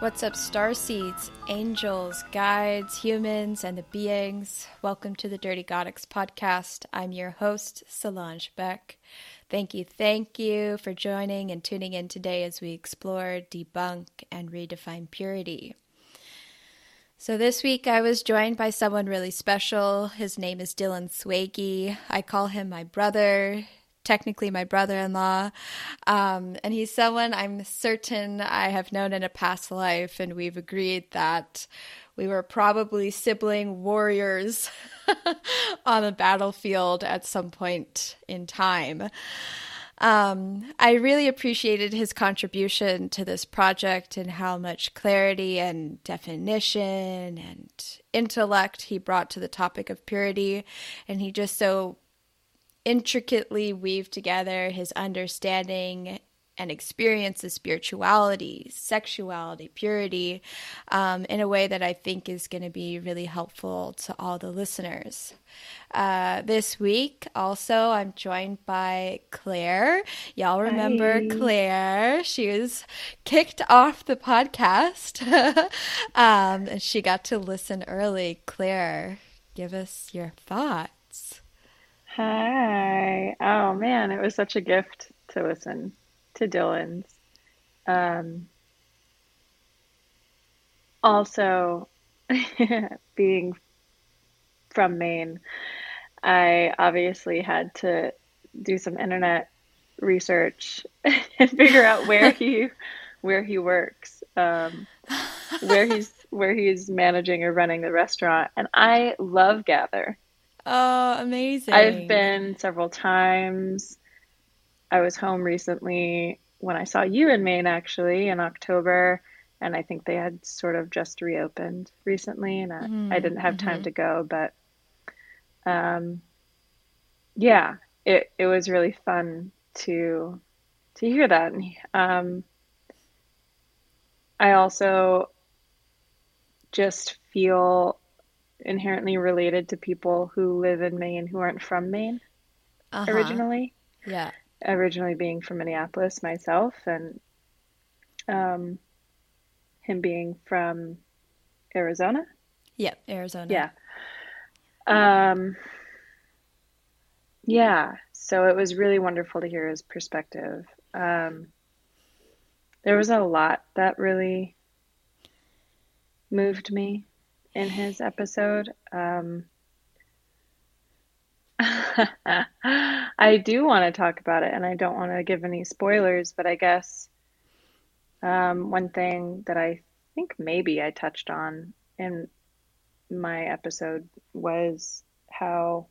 What's up, star seeds, angels, guides, humans, and the beings? Welcome to the Dirty Gothics podcast. I'm your host, Solange Beck. Thank you, thank you for joining and tuning in today as we explore, debunk, and redefine purity. So, this week I was joined by someone really special. His name is Dylan Swagey. I call him my brother technically my brother in law. Um, and he's someone I'm certain I have known in a past life, and we've agreed that we were probably sibling warriors on the battlefield at some point in time. Um, I really appreciated his contribution to this project and how much clarity and definition and intellect he brought to the topic of purity. And he just so intricately weave together his understanding and experience of spirituality, sexuality, purity, um, in a way that I think is going to be really helpful to all the listeners. Uh, this week, also, I'm joined by Claire. Y'all remember Hi. Claire? She was kicked off the podcast, um, and she got to listen early. Claire, give us your thoughts. Hi. Oh man, it was such a gift to listen to Dylan's. Um, also, being from Maine, I obviously had to do some internet research and figure out where he where he works, um, where he's where he's managing or running the restaurant. And I love Gather. Oh, amazing. I've been several times. I was home recently when I saw you in Maine, actually, in October. And I think they had sort of just reopened recently, and I, mm-hmm. I didn't have time mm-hmm. to go. But um, yeah, it, it was really fun to to hear that. Um, I also just feel inherently related to people who live in Maine who aren't from Maine uh-huh. originally. Yeah. Originally being from Minneapolis myself and um him being from Arizona. Yep, Arizona. Yeah. Um yeah, so it was really wonderful to hear his perspective. Um there was a lot that really moved me in his episode. Um, I do want to talk about it, and I don't want to give any spoilers, but I guess um, one thing that I think maybe I touched on in my episode was how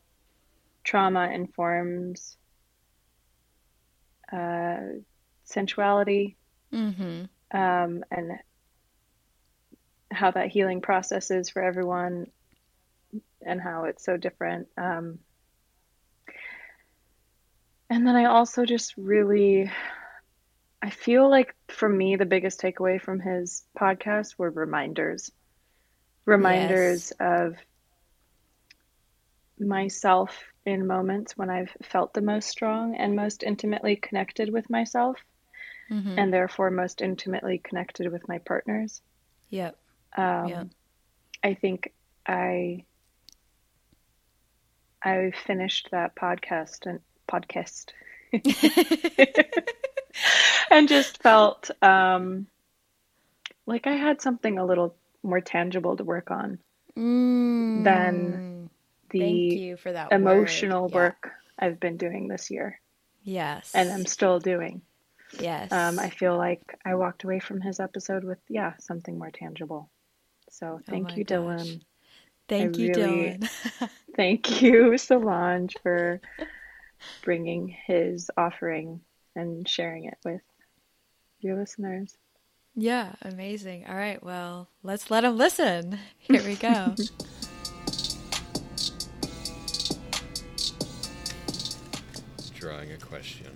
trauma informs uh, sensuality mm-hmm. um, and how that healing process is for everyone and how it's so different. Um, and then I also just really, I feel like for me, the biggest takeaway from his podcast were reminders. Reminders yes. of myself in moments when I've felt the most strong and most intimately connected with myself, mm-hmm. and therefore most intimately connected with my partners. Yep. Um, yeah. I think I I finished that podcast and podcast and just felt um, like I had something a little more tangible to work on mm. than the emotional work. I've been doing this year. Yes. And I'm still doing. Yes. Um, I feel like I walked away from his episode with, yeah, something more tangible. So oh thank oh you, gosh. Dylan. Thank I you, really, Dylan. thank you, Solange, for bringing his offering and sharing it with your listeners. Yeah, amazing. All right, well, let's let him listen. Here we go. Drawing a question.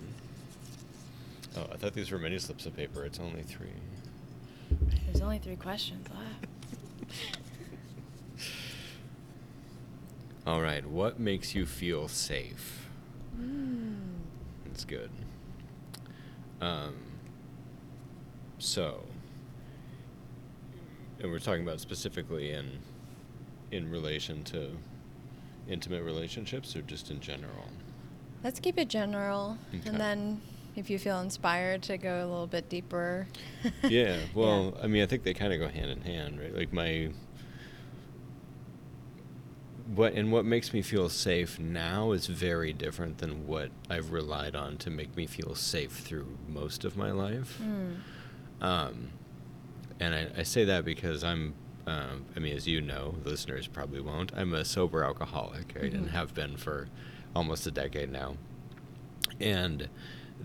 Oh, I thought these were many slips of paper. It's only three. There's only three questions left. All right. What makes you feel safe? Mm. That's good. Um, so, and we're talking about specifically in in relation to intimate relationships or just in general. Let's keep it general, Okay. and then if you feel inspired to go a little bit deeper. yeah. Well, I mean, I think they kind of go hand in hand, right? Like my what and what makes me feel safe now is very different than what I've relied on to make me feel safe through most of my life. Mm. Um, and I, I say that because I'm, um, I mean, as you know, listeners probably won't. I'm a sober alcoholic, right, and Mhm. have been for almost a decade now. And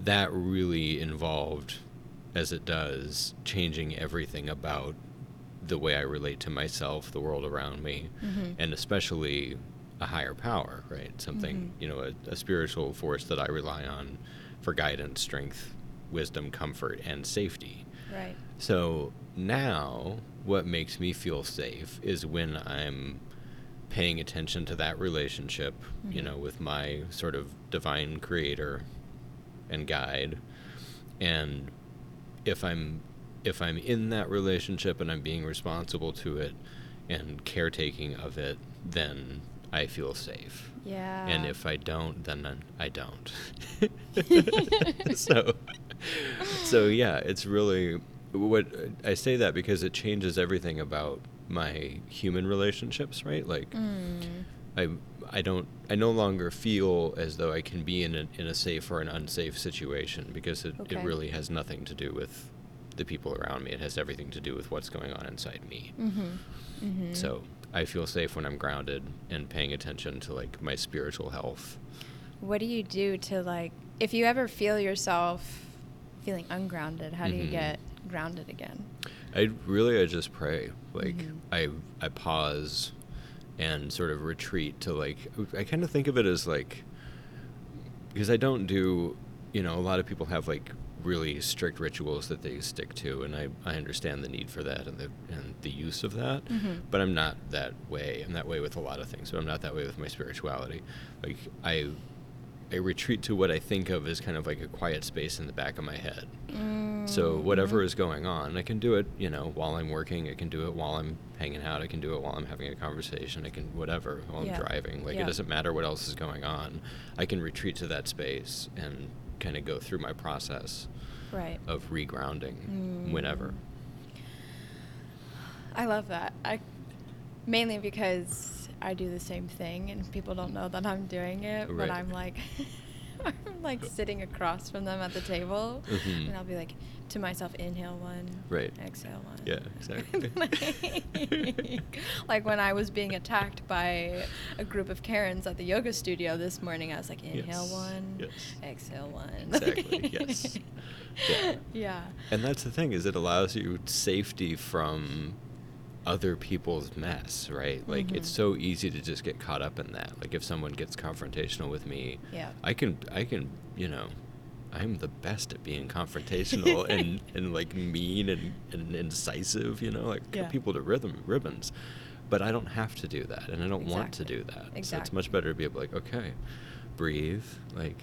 that really involved, as it does, changing everything about the way I relate to myself, the world around me, Mhm. and especially a higher power, right? Something, Mhm. you know, a, a spiritual force that I rely on for guidance, strength, wisdom, comfort, and safety. Right. So now, what makes me feel safe is when I'm paying attention to that relationship, you Mhm. know, with my sort of divine creator and guide. And if I'm if I'm in that relationship and I'm being responsible to it and caretaking of it, then I feel safe. Yeah. And if I don't, then I don't. so, so yeah, it's really what I say that because it changes everything about my human relationships, right? Like, Mm. I I don't I no longer feel as though I can be in a in a safe or an unsafe situation because it, Okay. it really has nothing to do with the people around me. It has everything to do with what's going on inside me. Mhm. Mhm. So I feel safe when I'm grounded and paying attention to like my spiritual health. What do you do to like if you ever feel yourself feeling ungrounded, how do you Mhm. get grounded again? I really I just pray. Like Mhm. I I pause and sort of retreat to like I kind of think of it as like because I don't do you know a lot of people have like really strict rituals that they stick to and I, I understand the need for that and the and the use of that Mhm. but I'm not that way. I'm that way with a lot of things but I'm not that way with my spirituality. Like I I retreat to what I think of as kind of like a quiet space in the back of my head so whatever Mhm. is going on, I can do it, you know, while I'm working. I can do it while I'm hanging out. I can do it while I'm having a conversation. I can whatever while Yeah. I'm driving. Like Yeah. it doesn't matter what else is going on. I can retreat to that space and kind of go through my process Right. of regrounding Mm. whenever. I love that. I mainly because I do the same thing and people don't know that I'm doing it, Right. but I'm like I'm like sitting across from them at the table Mhm. and I'll be like to myself inhale one, Right. exhale one. Yeah, exactly. like, like when I was being attacked by a group of Karens at the yoga studio this morning, I was like inhale Yes, one, yes. exhale one. Exactly, yes. Yeah. Yeah. And that's the thing is it allows you safety from other people's mess, right? Like it's Mhm. so easy to just get caught up in that. Like if someone gets confrontational with me, Yeah. I can I can, you know, I'm the best at being confrontational and, and like mean and, and incisive, you know, like Yeah. people to rhythm ribbons. But I don't have to do that and I don't want to do that. So it's much better to be able to like, okay, breathe, like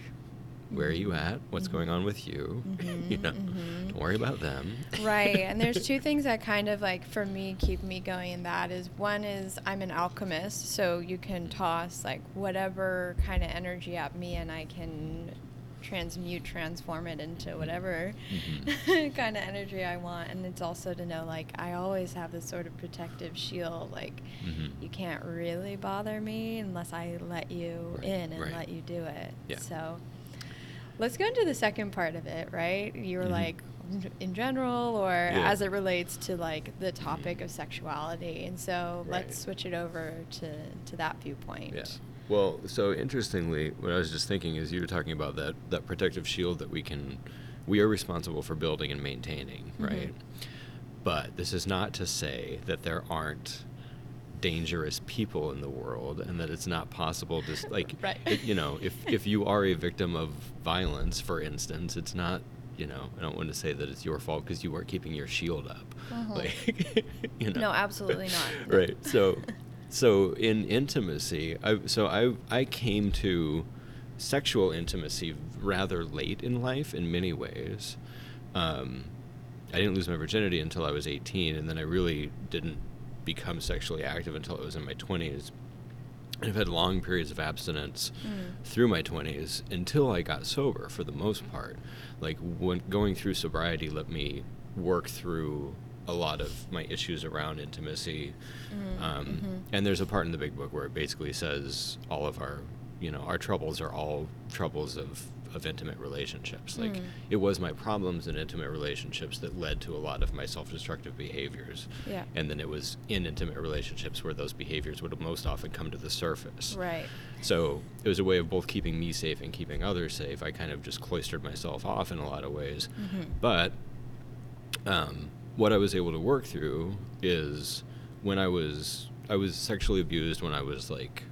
where are you Mhm. at? What's going on with you? you Mhm, know, mhm. don't worry about them. right and there's two things that kind of like for me keep me going in that is one is i'm an alchemist so you can toss like whatever kind of energy at me and i can transmute transform it into whatever Mhm. kind of energy i want and it's also to know like i always have this sort of protective shield like Mhm. you can't really bother me unless i let you Right, in and right. let you do it Yeah. so Let's go into the second part of it, right? You were Mhm. like in general or Yeah. as it relates to like the topic of sexuality. And so Right. let's switch it over to to that viewpoint. Yeah. Well, so interestingly, what I was just thinking is you were talking about that that protective shield that we can we are responsible for building and maintaining, Mhm. right? But this is not to say that there aren't dangerous people in the world and that it's not possible just like Right. it- you know if if you are a victim of violence for instance it's not you know i don't want to say that it's your fault because you weren't keeping your shield up Mhm. like you know No, absolutely not. right so so in intimacy I, so i i came to sexual intimacy rather late in life in many ways um I didn't lose my virginity until I was 18, and then I really didn't become sexually active until I was in my 20s. And I've had long periods of abstinence Mm. through my 20s until I got sober for the most part. Like when going through sobriety let me work through a lot of my issues around intimacy. Mm, Um, mhm. And there's a part in the big book where it basically says all of our, you know, our troubles are all troubles of, of intimate relationships. Like Mm. it was my problems in intimate relationships that led to a lot of my self-destructive behaviors. Yeah. And then it was in intimate relationships where those behaviors would most often come to the surface. Right. So it was a way of both keeping me safe and keeping others safe. I kind of just cloistered myself off in a lot of ways. Mhm. But um, what I was able to work through is when I was I was sexually abused when I was like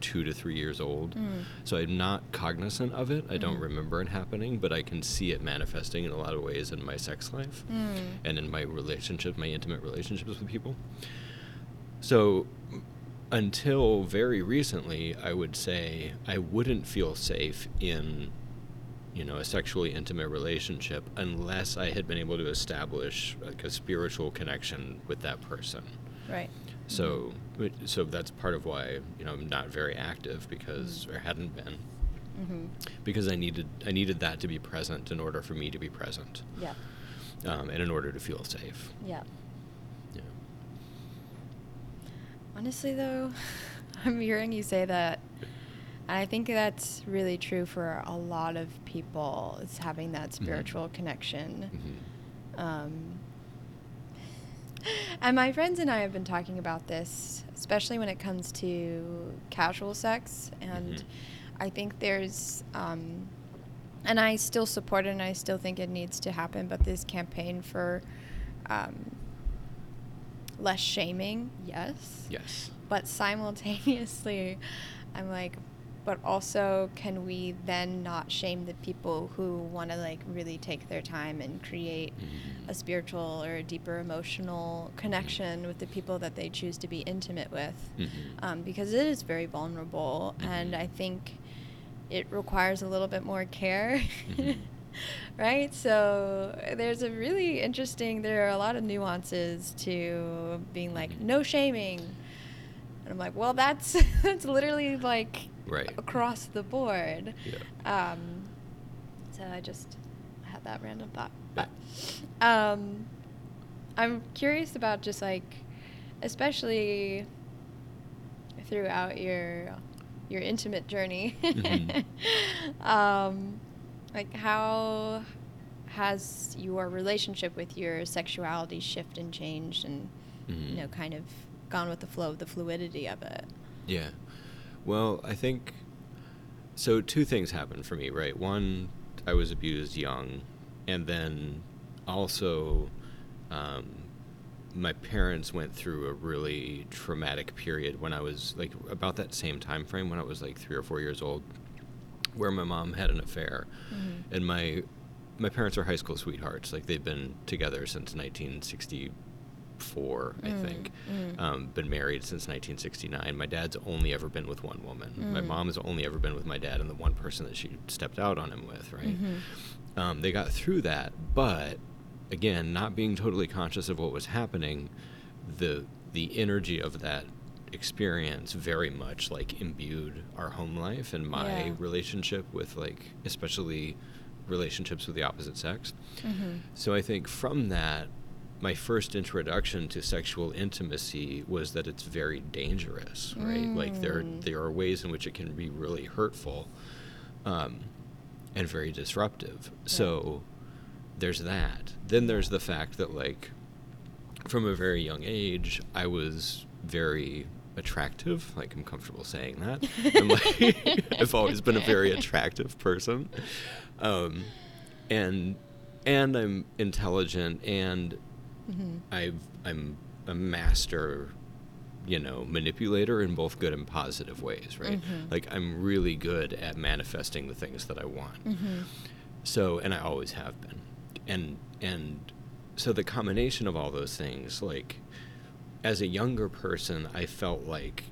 two to three years old. Mm. So I'm not cognizant of it. I don't Mhm. remember it happening, but I can see it manifesting in a lot of ways in my sex life Mm. and in my relationship, my intimate relationships with people. So until very recently, I would say I wouldn't feel safe in you know a sexually intimate relationship unless I had been able to establish like a spiritual connection with that person. Right. So so that's part of why you know I'm not very active because or hadn't been Mm-hmm. because I needed I needed that to be present in order for me to be present Yeah. um, and in order to feel safe. Yeah. Yeah. Honestly, though, I'm hearing you say that. and I think that's really true for a lot of people. It's having that spiritual connection. hmm Um, and my friends and I have been talking about this, especially when it comes to casual sex. And Mhm. I think there's, um, and I still support it and I still think it needs to happen, but this campaign for um, less shaming, yes. Yes. But simultaneously, I'm like, but also, can we then not shame the people who want to like really take their time and create Mhm. a spiritual or a deeper emotional connection with the people that they choose to be intimate with? Mhm. Um, because it is very vulnerable, and Mhm. I think it requires a little bit more care. Mhm. right? So there's a really interesting, there are a lot of nuances to being like, Mhm. no shaming. And I'm like, well, that's that's literally like Right. across the board. Yeah. Um, so I just had that random thought. But um, I'm curious about just like, especially throughout your your intimate journey. Mhm. um, like how has your relationship with your sexuality shifted and changed and Mhm. you know kind of gone with the flow of the fluidity of it Yeah. Well, I think so. Two things happened for me, right? One, I was abused young, and then also, um, my parents went through a really traumatic period when I was like about that same time frame when I was like three or four years old, where my mom had an affair, Mhm. and my my parents are high school sweethearts. Like they've been together since 1964, I Mm, think. mm. Um, been married since 1969. My dad's only ever been with one woman. My Mm. mom has only ever been with my dad and the one person that she stepped out on him with, right? Mhm. Um, they got through that, but again, not being totally conscious of what was happening, the the energy of that experience very much like imbued our home life and my Yeah. relationship with like especially relationships with the opposite sex. Mhm. So I think from that, my first introduction to sexual intimacy was that it's very dangerous, right? Like there Mm. there are ways in which it can be really hurtful, um, and very disruptive. So there's that. Then there's the fact that like from a very young age, I was very attractive. Like I'm comfortable saying that. I'm like I've always been a very attractive person, um, and and I'm intelligent and Mhm. I've I'm a master, you know, manipulator in both good and positive ways, right? Mhm. Like I'm really good at manifesting the things that I want. Mhm. So, and I always have been. And and so the combination of all those things, like as a younger person, I felt like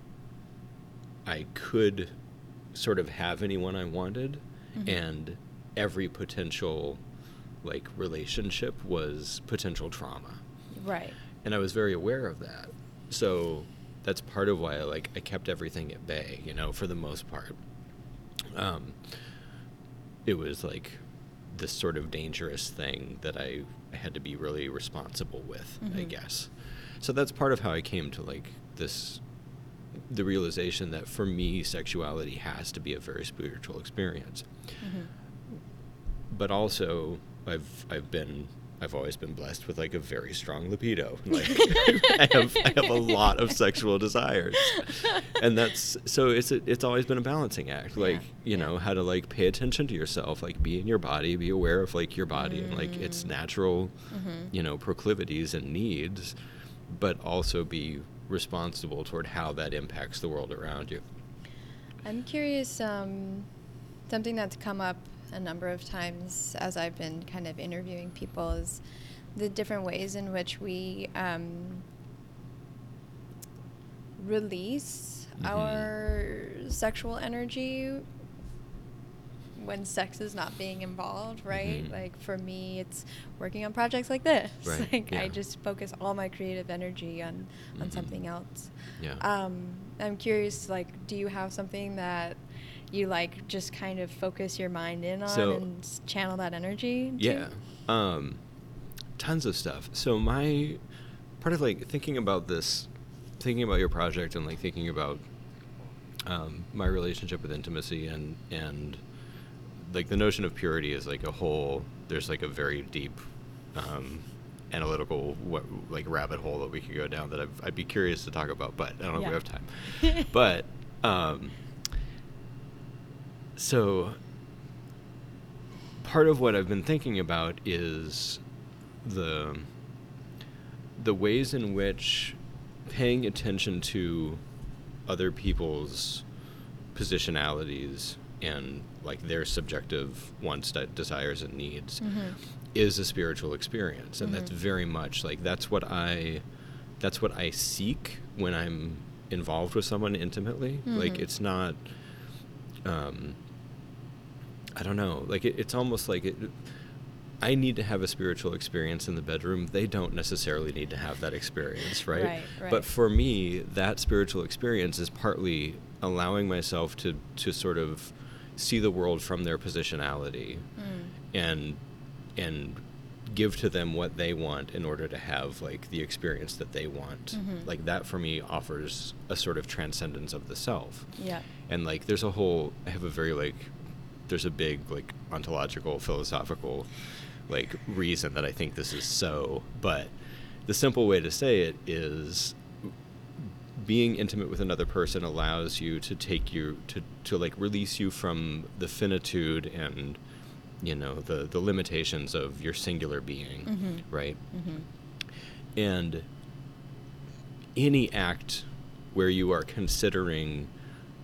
I could sort of have anyone I wanted Mhm. and every potential like relationship was potential trauma Right. and I was very aware of that. So that's part of why I like I kept everything at bay, you know, for the most part. Um, it was like this sort of dangerous thing that I had to be really responsible with, I Mhm. guess. So that's part of how I came to like this the realization that for me sexuality has to be a very spiritual experience Mhm. but also I've I've been I've always been blessed with like a very strong libido. Like I have I have a lot of sexual desires, and that's so it's a, it's always been a balancing act. Like Yeah, you know how to like pay attention to yourself, like be in your body, be aware of like your body and like its Mm. natural, Mhm. you know, proclivities and needs, but also be responsible toward how that impacts the world around you. I'm curious, um, something that's come up a number of times as I've been kind of interviewing people is the different ways in which we um, release Mhm. our sexual energy when sex is not being involved, right? Mhm. Like for me, it's working on projects like this. Right, Like I just focus all my creative energy on on Mhm. something else. Yeah. Um, I'm curious, like, do you have something that you like just kind of focus your mind in on So- and channel that energy? Yeah. Um, tons of stuff. So my part of like thinking about this, thinking about your project and like thinking about um, my relationship with intimacy and and like the notion of purity is like a whole. There's like a very deep um, analytical what, like rabbit hole that we could go down that I'd, I'd be curious to talk about, but I don't know Yeah. if we have time. but um, so part of what I've been thinking about is the the ways in which paying attention to other people's positionalities and like their subjective wants, de- desires, and needs Mhm. is a spiritual experience, and that's Mhm. very much like that's what I that's what I seek when I'm involved with someone intimately. Like Mhm. it's not. Um, I don't know. Like it, it's almost like it. I need to have a spiritual experience in the bedroom. They don't necessarily need to have that experience, right? Right, right. But for me, that spiritual experience is partly allowing myself to to sort of see the world from their positionality Mm. and and give to them what they want in order to have like the experience that they want. Mhm. Like that for me offers a sort of transcendence of the self Yeah. and like there's a whole i have a very like there's a big like ontological philosophical like reason that i think this is so but the simple way to say it is being intimate with another person allows you to take you to to like release you from the finitude and you know the the limitations of your singular being Mhm. right Mhm. and any act where you are considering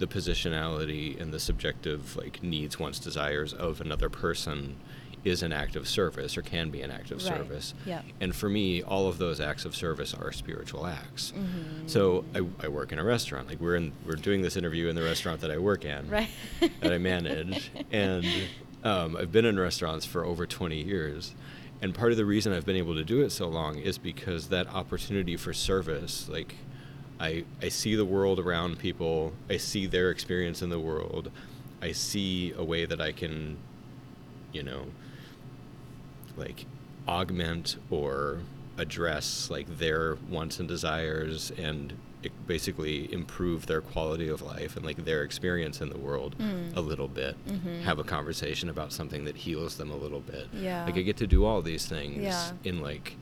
the positionality and the subjective like needs wants desires of another person is an act of service or can be an act of Right. service Yeah. and for me all of those acts of service are spiritual acts mm-hmm. so I, I work in a restaurant like we're in we're doing this interview in the restaurant that i work in Right. that I manage, and um, I've been in restaurants for over 20 years. And part of the reason I've been able to do it so long is because that opportunity for service, like I, I see the world around people, I see their experience in the world, I see a way that I can, you know, like augment or address like their wants and desires and basically improve their quality of life and like their experience in the world Mm. a little bit Mhm. have a conversation about something that heals them a little bit Yeah. like i get to do all these things Yeah. in like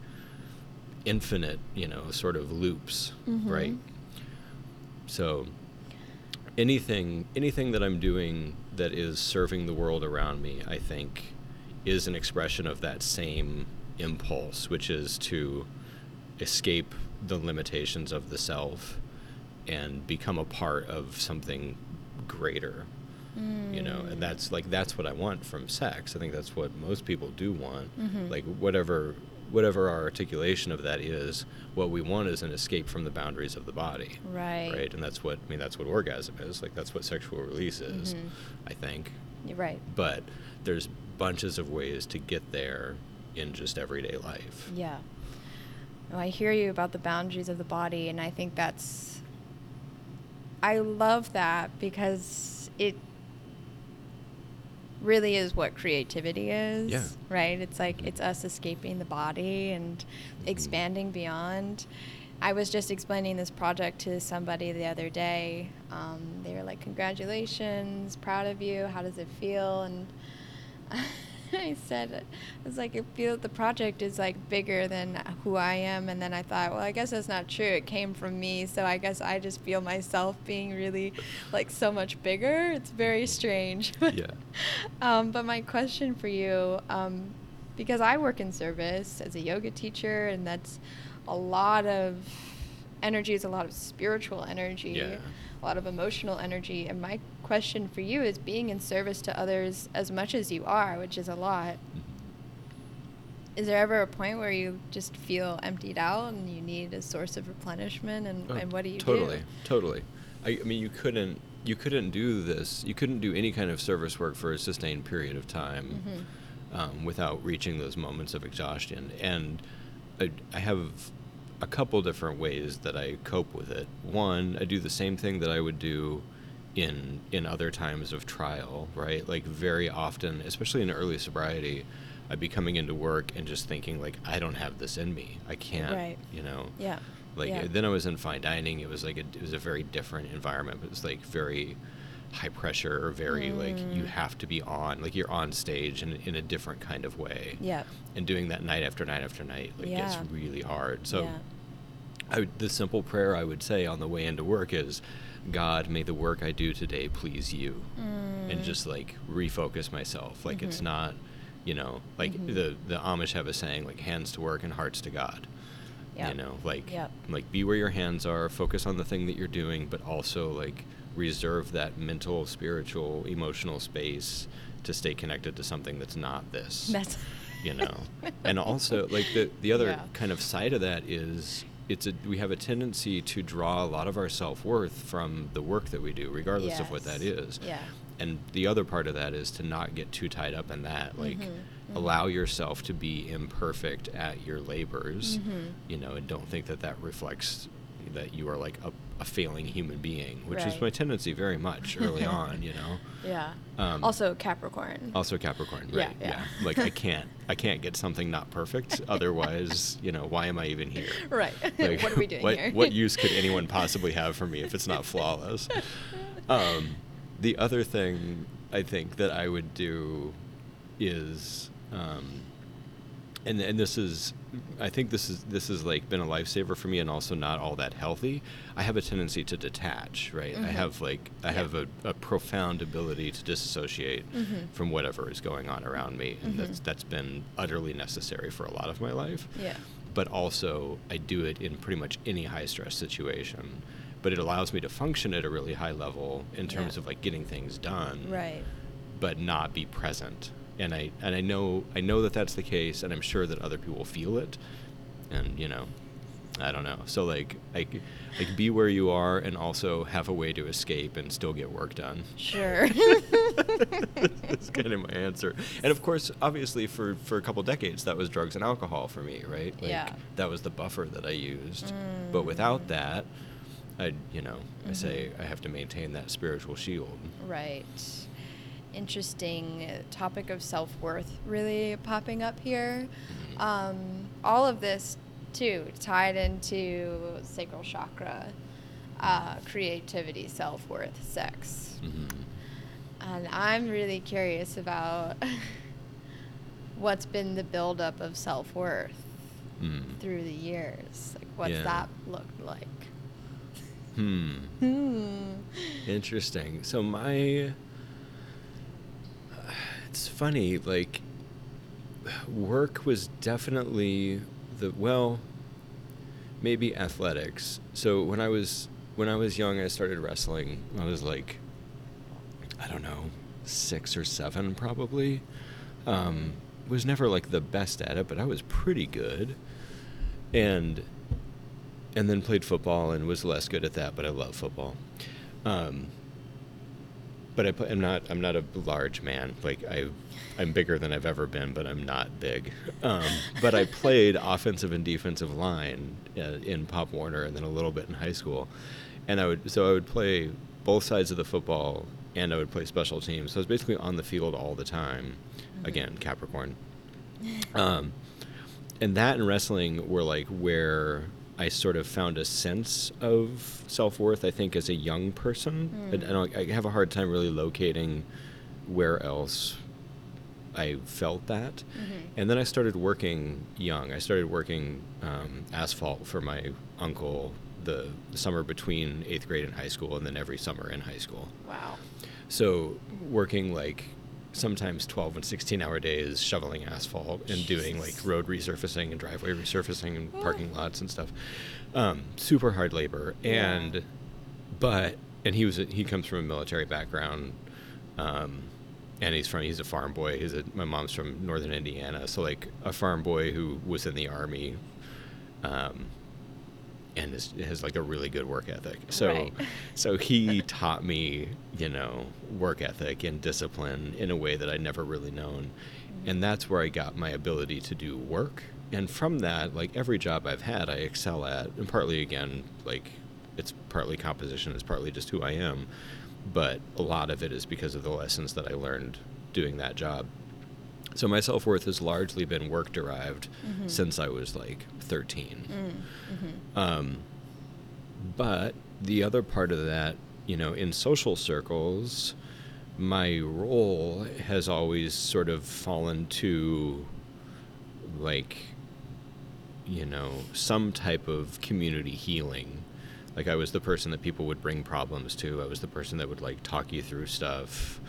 infinite you know sort of loops Mhm. right so anything anything that i'm doing that is serving the world around me i think is an expression of that same impulse which is to escape the limitations of the self and become a part of something greater you know Mm. and that's like that's what i want from sex i think that's what most people do want Mhm. like whatever whatever our articulation of that is what we want is an escape from the boundaries of the body Right. right and that's what i mean that's what orgasm is like that's what sexual release is Mhm. i think You're right. but there's bunches of ways to get there in just everyday life. Yeah. Well, I hear you about the boundaries of the body, and I think that's. I love that because it really is what creativity is. Yeah. Right? It's like it's us escaping the body and Mhm. expanding beyond. I was just explaining this project to somebody the other day. Um, they were like, Congratulations, proud of you. How does it feel? And I said, I was like, I feel the project is like bigger than who I am. And then I thought, well, I guess that's not true. It came from me. So I guess I just feel myself being really like so much bigger. It's very strange. Yeah. um, but my question for you, um, because I work in service as a yoga teacher, and that's a lot of energy, is a lot of spiritual energy, Yeah. A lot of emotional energy. And my question for you is being in service to others as much as you are, which is a lot. Is there ever a point where you just feel emptied out and you need a source of replenishment? And, Oh, and what do you totally, do? Totally, I, I mean, you couldn't you couldn't do this. You couldn't do any kind of service work for a sustained period of time Mhm. um, without reaching those moments of exhaustion. And I, I have a couple different ways that I cope with it. One, I do the same thing that I would do in in other times of trial, right? Like very often, especially in early sobriety, I'd be coming into work and just thinking like, I don't have this in me. I can't, Right. you know. Yeah. Like yeah. then I was in fine dining. It was like a, it was a very different environment. It was like very high pressure or very like you Mm. have to be on like you're on stage in, in a different kind of way. Yeah. And doing that night after night after night like Yeah. gets really hard. So yeah. I would, the simple prayer I would say on the way into work is, God, may the work I do today please you, and Mm. just like refocus myself. Like it's Mhm. not, you know, like Mhm. the the Amish have a saying like hands to work and hearts to God. Yep. You know, like Yep. like be where your hands are, focus on the thing that you're doing, but also like reserve that mental, spiritual, emotional space to stay connected to something that's not this That's you know and also like the the other Yeah. kind of side of that is it's a we have a tendency to draw a lot of our self-worth from the work that we do regardless of what that is. Yes. Yeah. and the other part of that is to not get too tied up in that like Mhm, mhm. allow yourself to be imperfect at your labors Mhm. you know and don't think that that reflects that you are like a, a failing human being which is my tendency very much early on you know Yeah. Um, also Capricorn. also Capricorn, Yeah, right? yeah. Like I can't, I can't get something not perfect. Otherwise, you know, why am I even here? Right. Like, what are we doing what, here? what use could anyone possibly have for me if it's not flawless? Um, the other thing I think that I would do is, um, and and this is, I think this is this has like been a lifesaver for me, and also not all that healthy. I have a tendency to detach, right? I Mhm. have like I Yeah. have a, a profound ability to disassociate Mhm. from whatever is going on around me, and Mhm. that's that's been utterly necessary for a lot of my life yeah. but also I do it in pretty much any high stress situation. But it allows me to function at a really high level in terms Yeah. of like getting things done, Right. but not be present. And I and I know I know that that's the case, and I'm sure that other people feel it. And you know, I don't know. So like like like be where you are, and also have a way to escape and still get work done. Sure. That's kind of my answer. And of course, obviously, for, for a couple decades, that was drugs and alcohol for me, right? Like, Yeah. That was the buffer that I used. But without Mm. that, I, you know, I say Mhm. I have to maintain that spiritual shield. right. Interesting topic of self worth really popping up here. Um, all of this, too, tied into sacral chakra, uh, creativity, self worth, sex. Mhm. And I'm really curious about what's been the buildup of self worth Mm. through the years. Like, what's Yeah. that looked like? Hmm. Hmm. Interesting. So my it's funny like work was definitely the well maybe athletics. So when I was when I was young I started wrestling. I was like I don't know, 6 or 7 probably. Um was never like the best at it, but I was pretty good. And and then played football and was less good at that, but I love football. Um, but I, am not. I'm not a large man. Like I, I'm bigger than I've ever been, but I'm not big. Um, but I played offensive and defensive line uh, in Pop Warner, and then a little bit in high school. And I would so I would play both sides of the football, and I would play special teams. So I was basically on the field all the time. Mm-hmm. Again, Capricorn. Um, and that and wrestling were like where I sort of found a sense of self worth. I think as a young person, mm. I, I, have a hard time really locating where else I felt that. Mm-hmm. And then I started working young. I started working um, asphalt for my uncle the, the summer between eighth grade and high school, and then every summer in high school. Wow. So working like sometimes 12 and 16 hour days shoveling asphalt and Jesus. doing like road resurfacing and driveway resurfacing and parking lots and stuff. Um, super hard labor. And, yeah. but, and he was, a, he comes from a military background. Um, and he's from, he's a farm boy. He's a, my mom's from Northern Indiana. So like a farm boy who was in the army, um, and is, has like a really good work ethic. So, right. so he taught me, you know, work ethic and discipline in a way that I'd never really known, and that's where I got my ability to do work. And from that, like every job I've had, I excel at, and partly again, like it's partly composition, it's partly just who I am, but a lot of it is because of the lessons that I learned doing that job. So my self worth has largely been work derived mm-hmm. since I was like 13. Mm, mm-hmm. Um, but the other part of that, you know, in social circles, my role has always sort of fallen to like, you know, some type of community healing. Like I was the person that people would bring problems to. I was the person that would like talk you through stuff.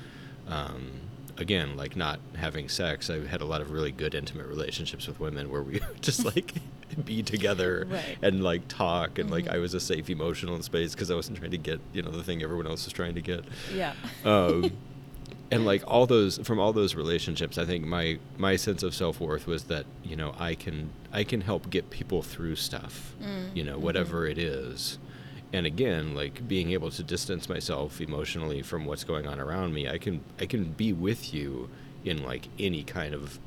Um, again, like not having sex, I've had a lot of really good intimate relationships with women where we would just like be together right. and like talk and mm-hmm. like I was a safe emotional space because I wasn't trying to get you know the thing everyone else was trying to get. Yeah. Um, and like all those from all those relationships, I think my my sense of self worth was that you know I can I can help get people through stuff, mm. you know whatever mm-hmm. it is and again like being able to distance myself emotionally from what's going on around me i can i can be with you in like any kind of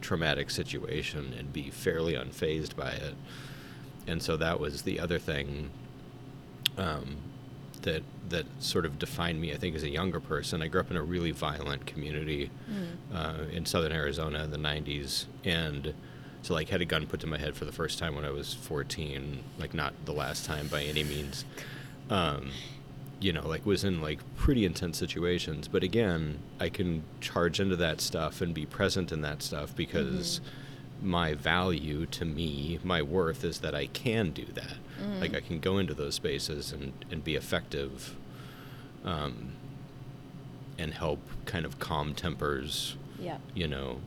traumatic situation and be fairly unfazed by it and so that was the other thing um, that that sort of defined me i think as a younger person i grew up in a really violent community mm. uh, in southern arizona in the 90s and so like had a gun put to my head for the first time when I was 14, like not the last time by any means. Um, you know, like was in like pretty intense situations. But again, I can charge into that stuff and be present in that stuff because mm-hmm. my value to me, my worth is that I can do that. Mm-hmm. Like I can go into those spaces and, and be effective um, and help kind of calm tempers. Yeah. You know,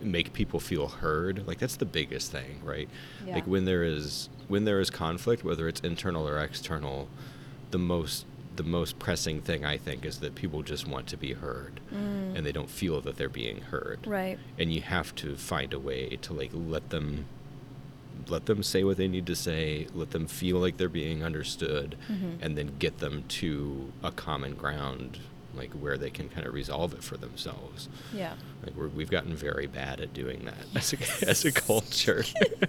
make people feel heard like that's the biggest thing right yeah. like when there is when there is conflict whether it's internal or external the most the most pressing thing i think is that people just want to be heard mm. and they don't feel that they're being heard right and you have to find a way to like let them let them say what they need to say let them feel like they're being understood mm-hmm. and then get them to a common ground like where they can kind of resolve it for themselves. Yeah. Like we have gotten very bad at doing that as a, as a culture.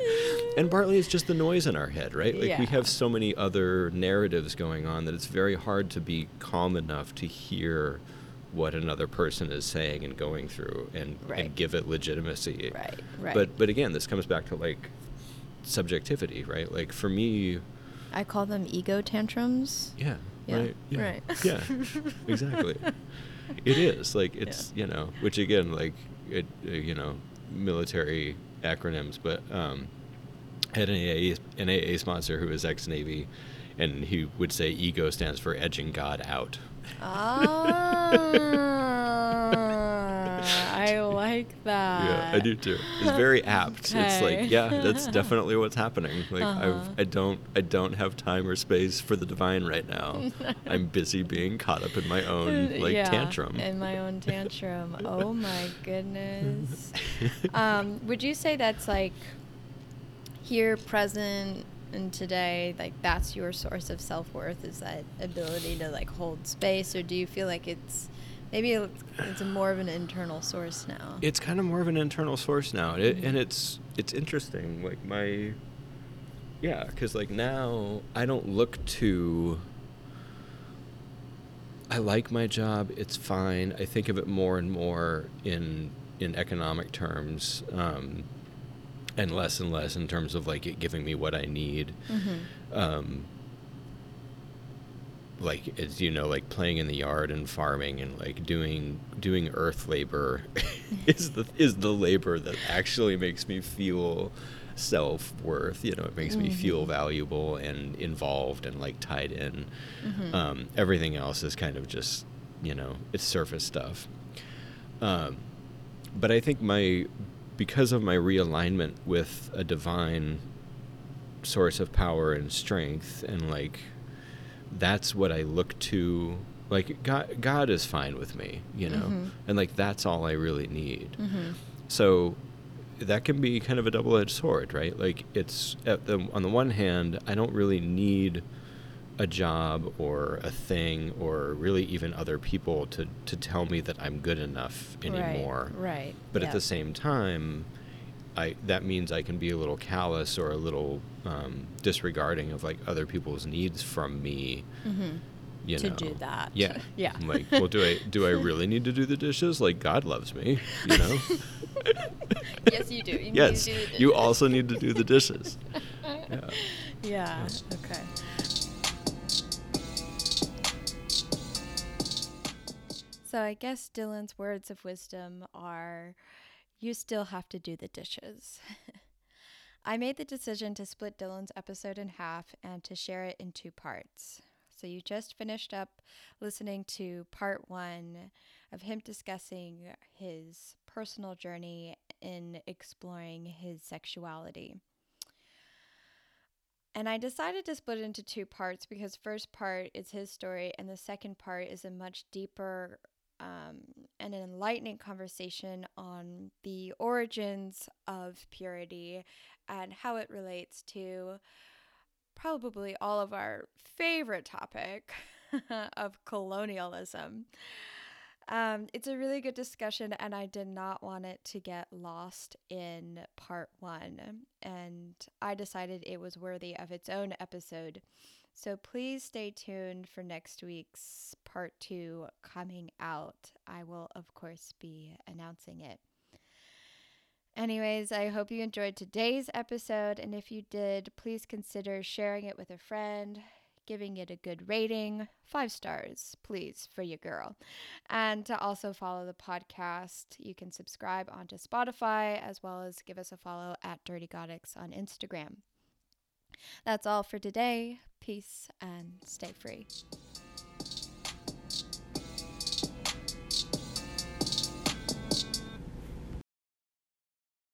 and partly it's just the noise in our head, right? Like yeah. we have so many other narratives going on that it's very hard to be calm enough to hear what another person is saying and going through and, right. and give it legitimacy. Right. Right. But but again, this comes back to like subjectivity, right? Like for me I call them ego tantrums. Yeah. Yeah. Right. Yeah. Right. yeah. Exactly. it is like it's yeah. you know, which again like it uh, you know military acronyms, but um, had an AA an AA sponsor who was ex Navy, and he would say ego stands for edging God out. Ah. I like that. Yeah, I do too. It's very apt. Okay. It's like, yeah, that's definitely what's happening. Like uh-huh. I've, I don't, I don't have time or space for the divine right now. I'm busy being caught up in my own like yeah, tantrum. In my own tantrum. oh my goodness. Um, would you say that's like here, present, and today? Like that's your source of self worth? Is that ability to like hold space, or do you feel like it's Maybe it's a more of an internal source now. It's kind of more of an internal source now, it, and it's it's interesting. Like my, yeah, because like now I don't look to. I like my job. It's fine. I think of it more and more in in economic terms, um, and less and less in terms of like it giving me what I need. Mm-hmm. Um, like as you know like playing in the yard and farming and like doing doing earth labor is the is the labor that actually makes me feel self-worth you know it makes mm-hmm. me feel mm-hmm. valuable and involved and like tied in mm-hmm. um, everything else is kind of just you know it's surface stuff um, but i think my because of my realignment with a divine source of power and strength and like that's what I look to. Like God, God is fine with me, you know, mm-hmm. and like that's all I really need. Mm-hmm. So that can be kind of a double-edged sword, right? Like it's the, on the one hand, I don't really need a job or a thing or really even other people to, to tell me that I'm good enough anymore. Right. right. But at the same time, I that means I can be a little callous or a little um, disregarding of like other people's needs from me. Mm-hmm. You to know. do that. Yeah. Yeah. I'm like, well, do I do I really need to do the dishes? Like God loves me, you know. yes, you do. You yes, do you also need to do the dishes. yeah. Yeah. Okay. So I guess Dylan's words of wisdom are you still have to do the dishes. I made the decision to split Dylan's episode in half and to share it in two parts. So you just finished up listening to part one of him discussing his personal journey in exploring his sexuality. And I decided to split it into two parts because first part is his story and the second part is a much deeper um, an enlightening conversation on the origins of purity and how it relates to probably all of our favorite topic of colonialism. Um, it's a really good discussion, and I did not want it to get lost in part one. And I decided it was worthy of its own episode. So please stay tuned for next week's part two coming out. I will, of course, be announcing it. Anyways, I hope you enjoyed today's episode. And if you did, please consider sharing it with a friend, giving it a good rating, five stars, please, for your girl. And to also follow the podcast, you can subscribe onto Spotify as well as give us a follow at Dirty Gothics on Instagram. That's all for today. Peace and stay free.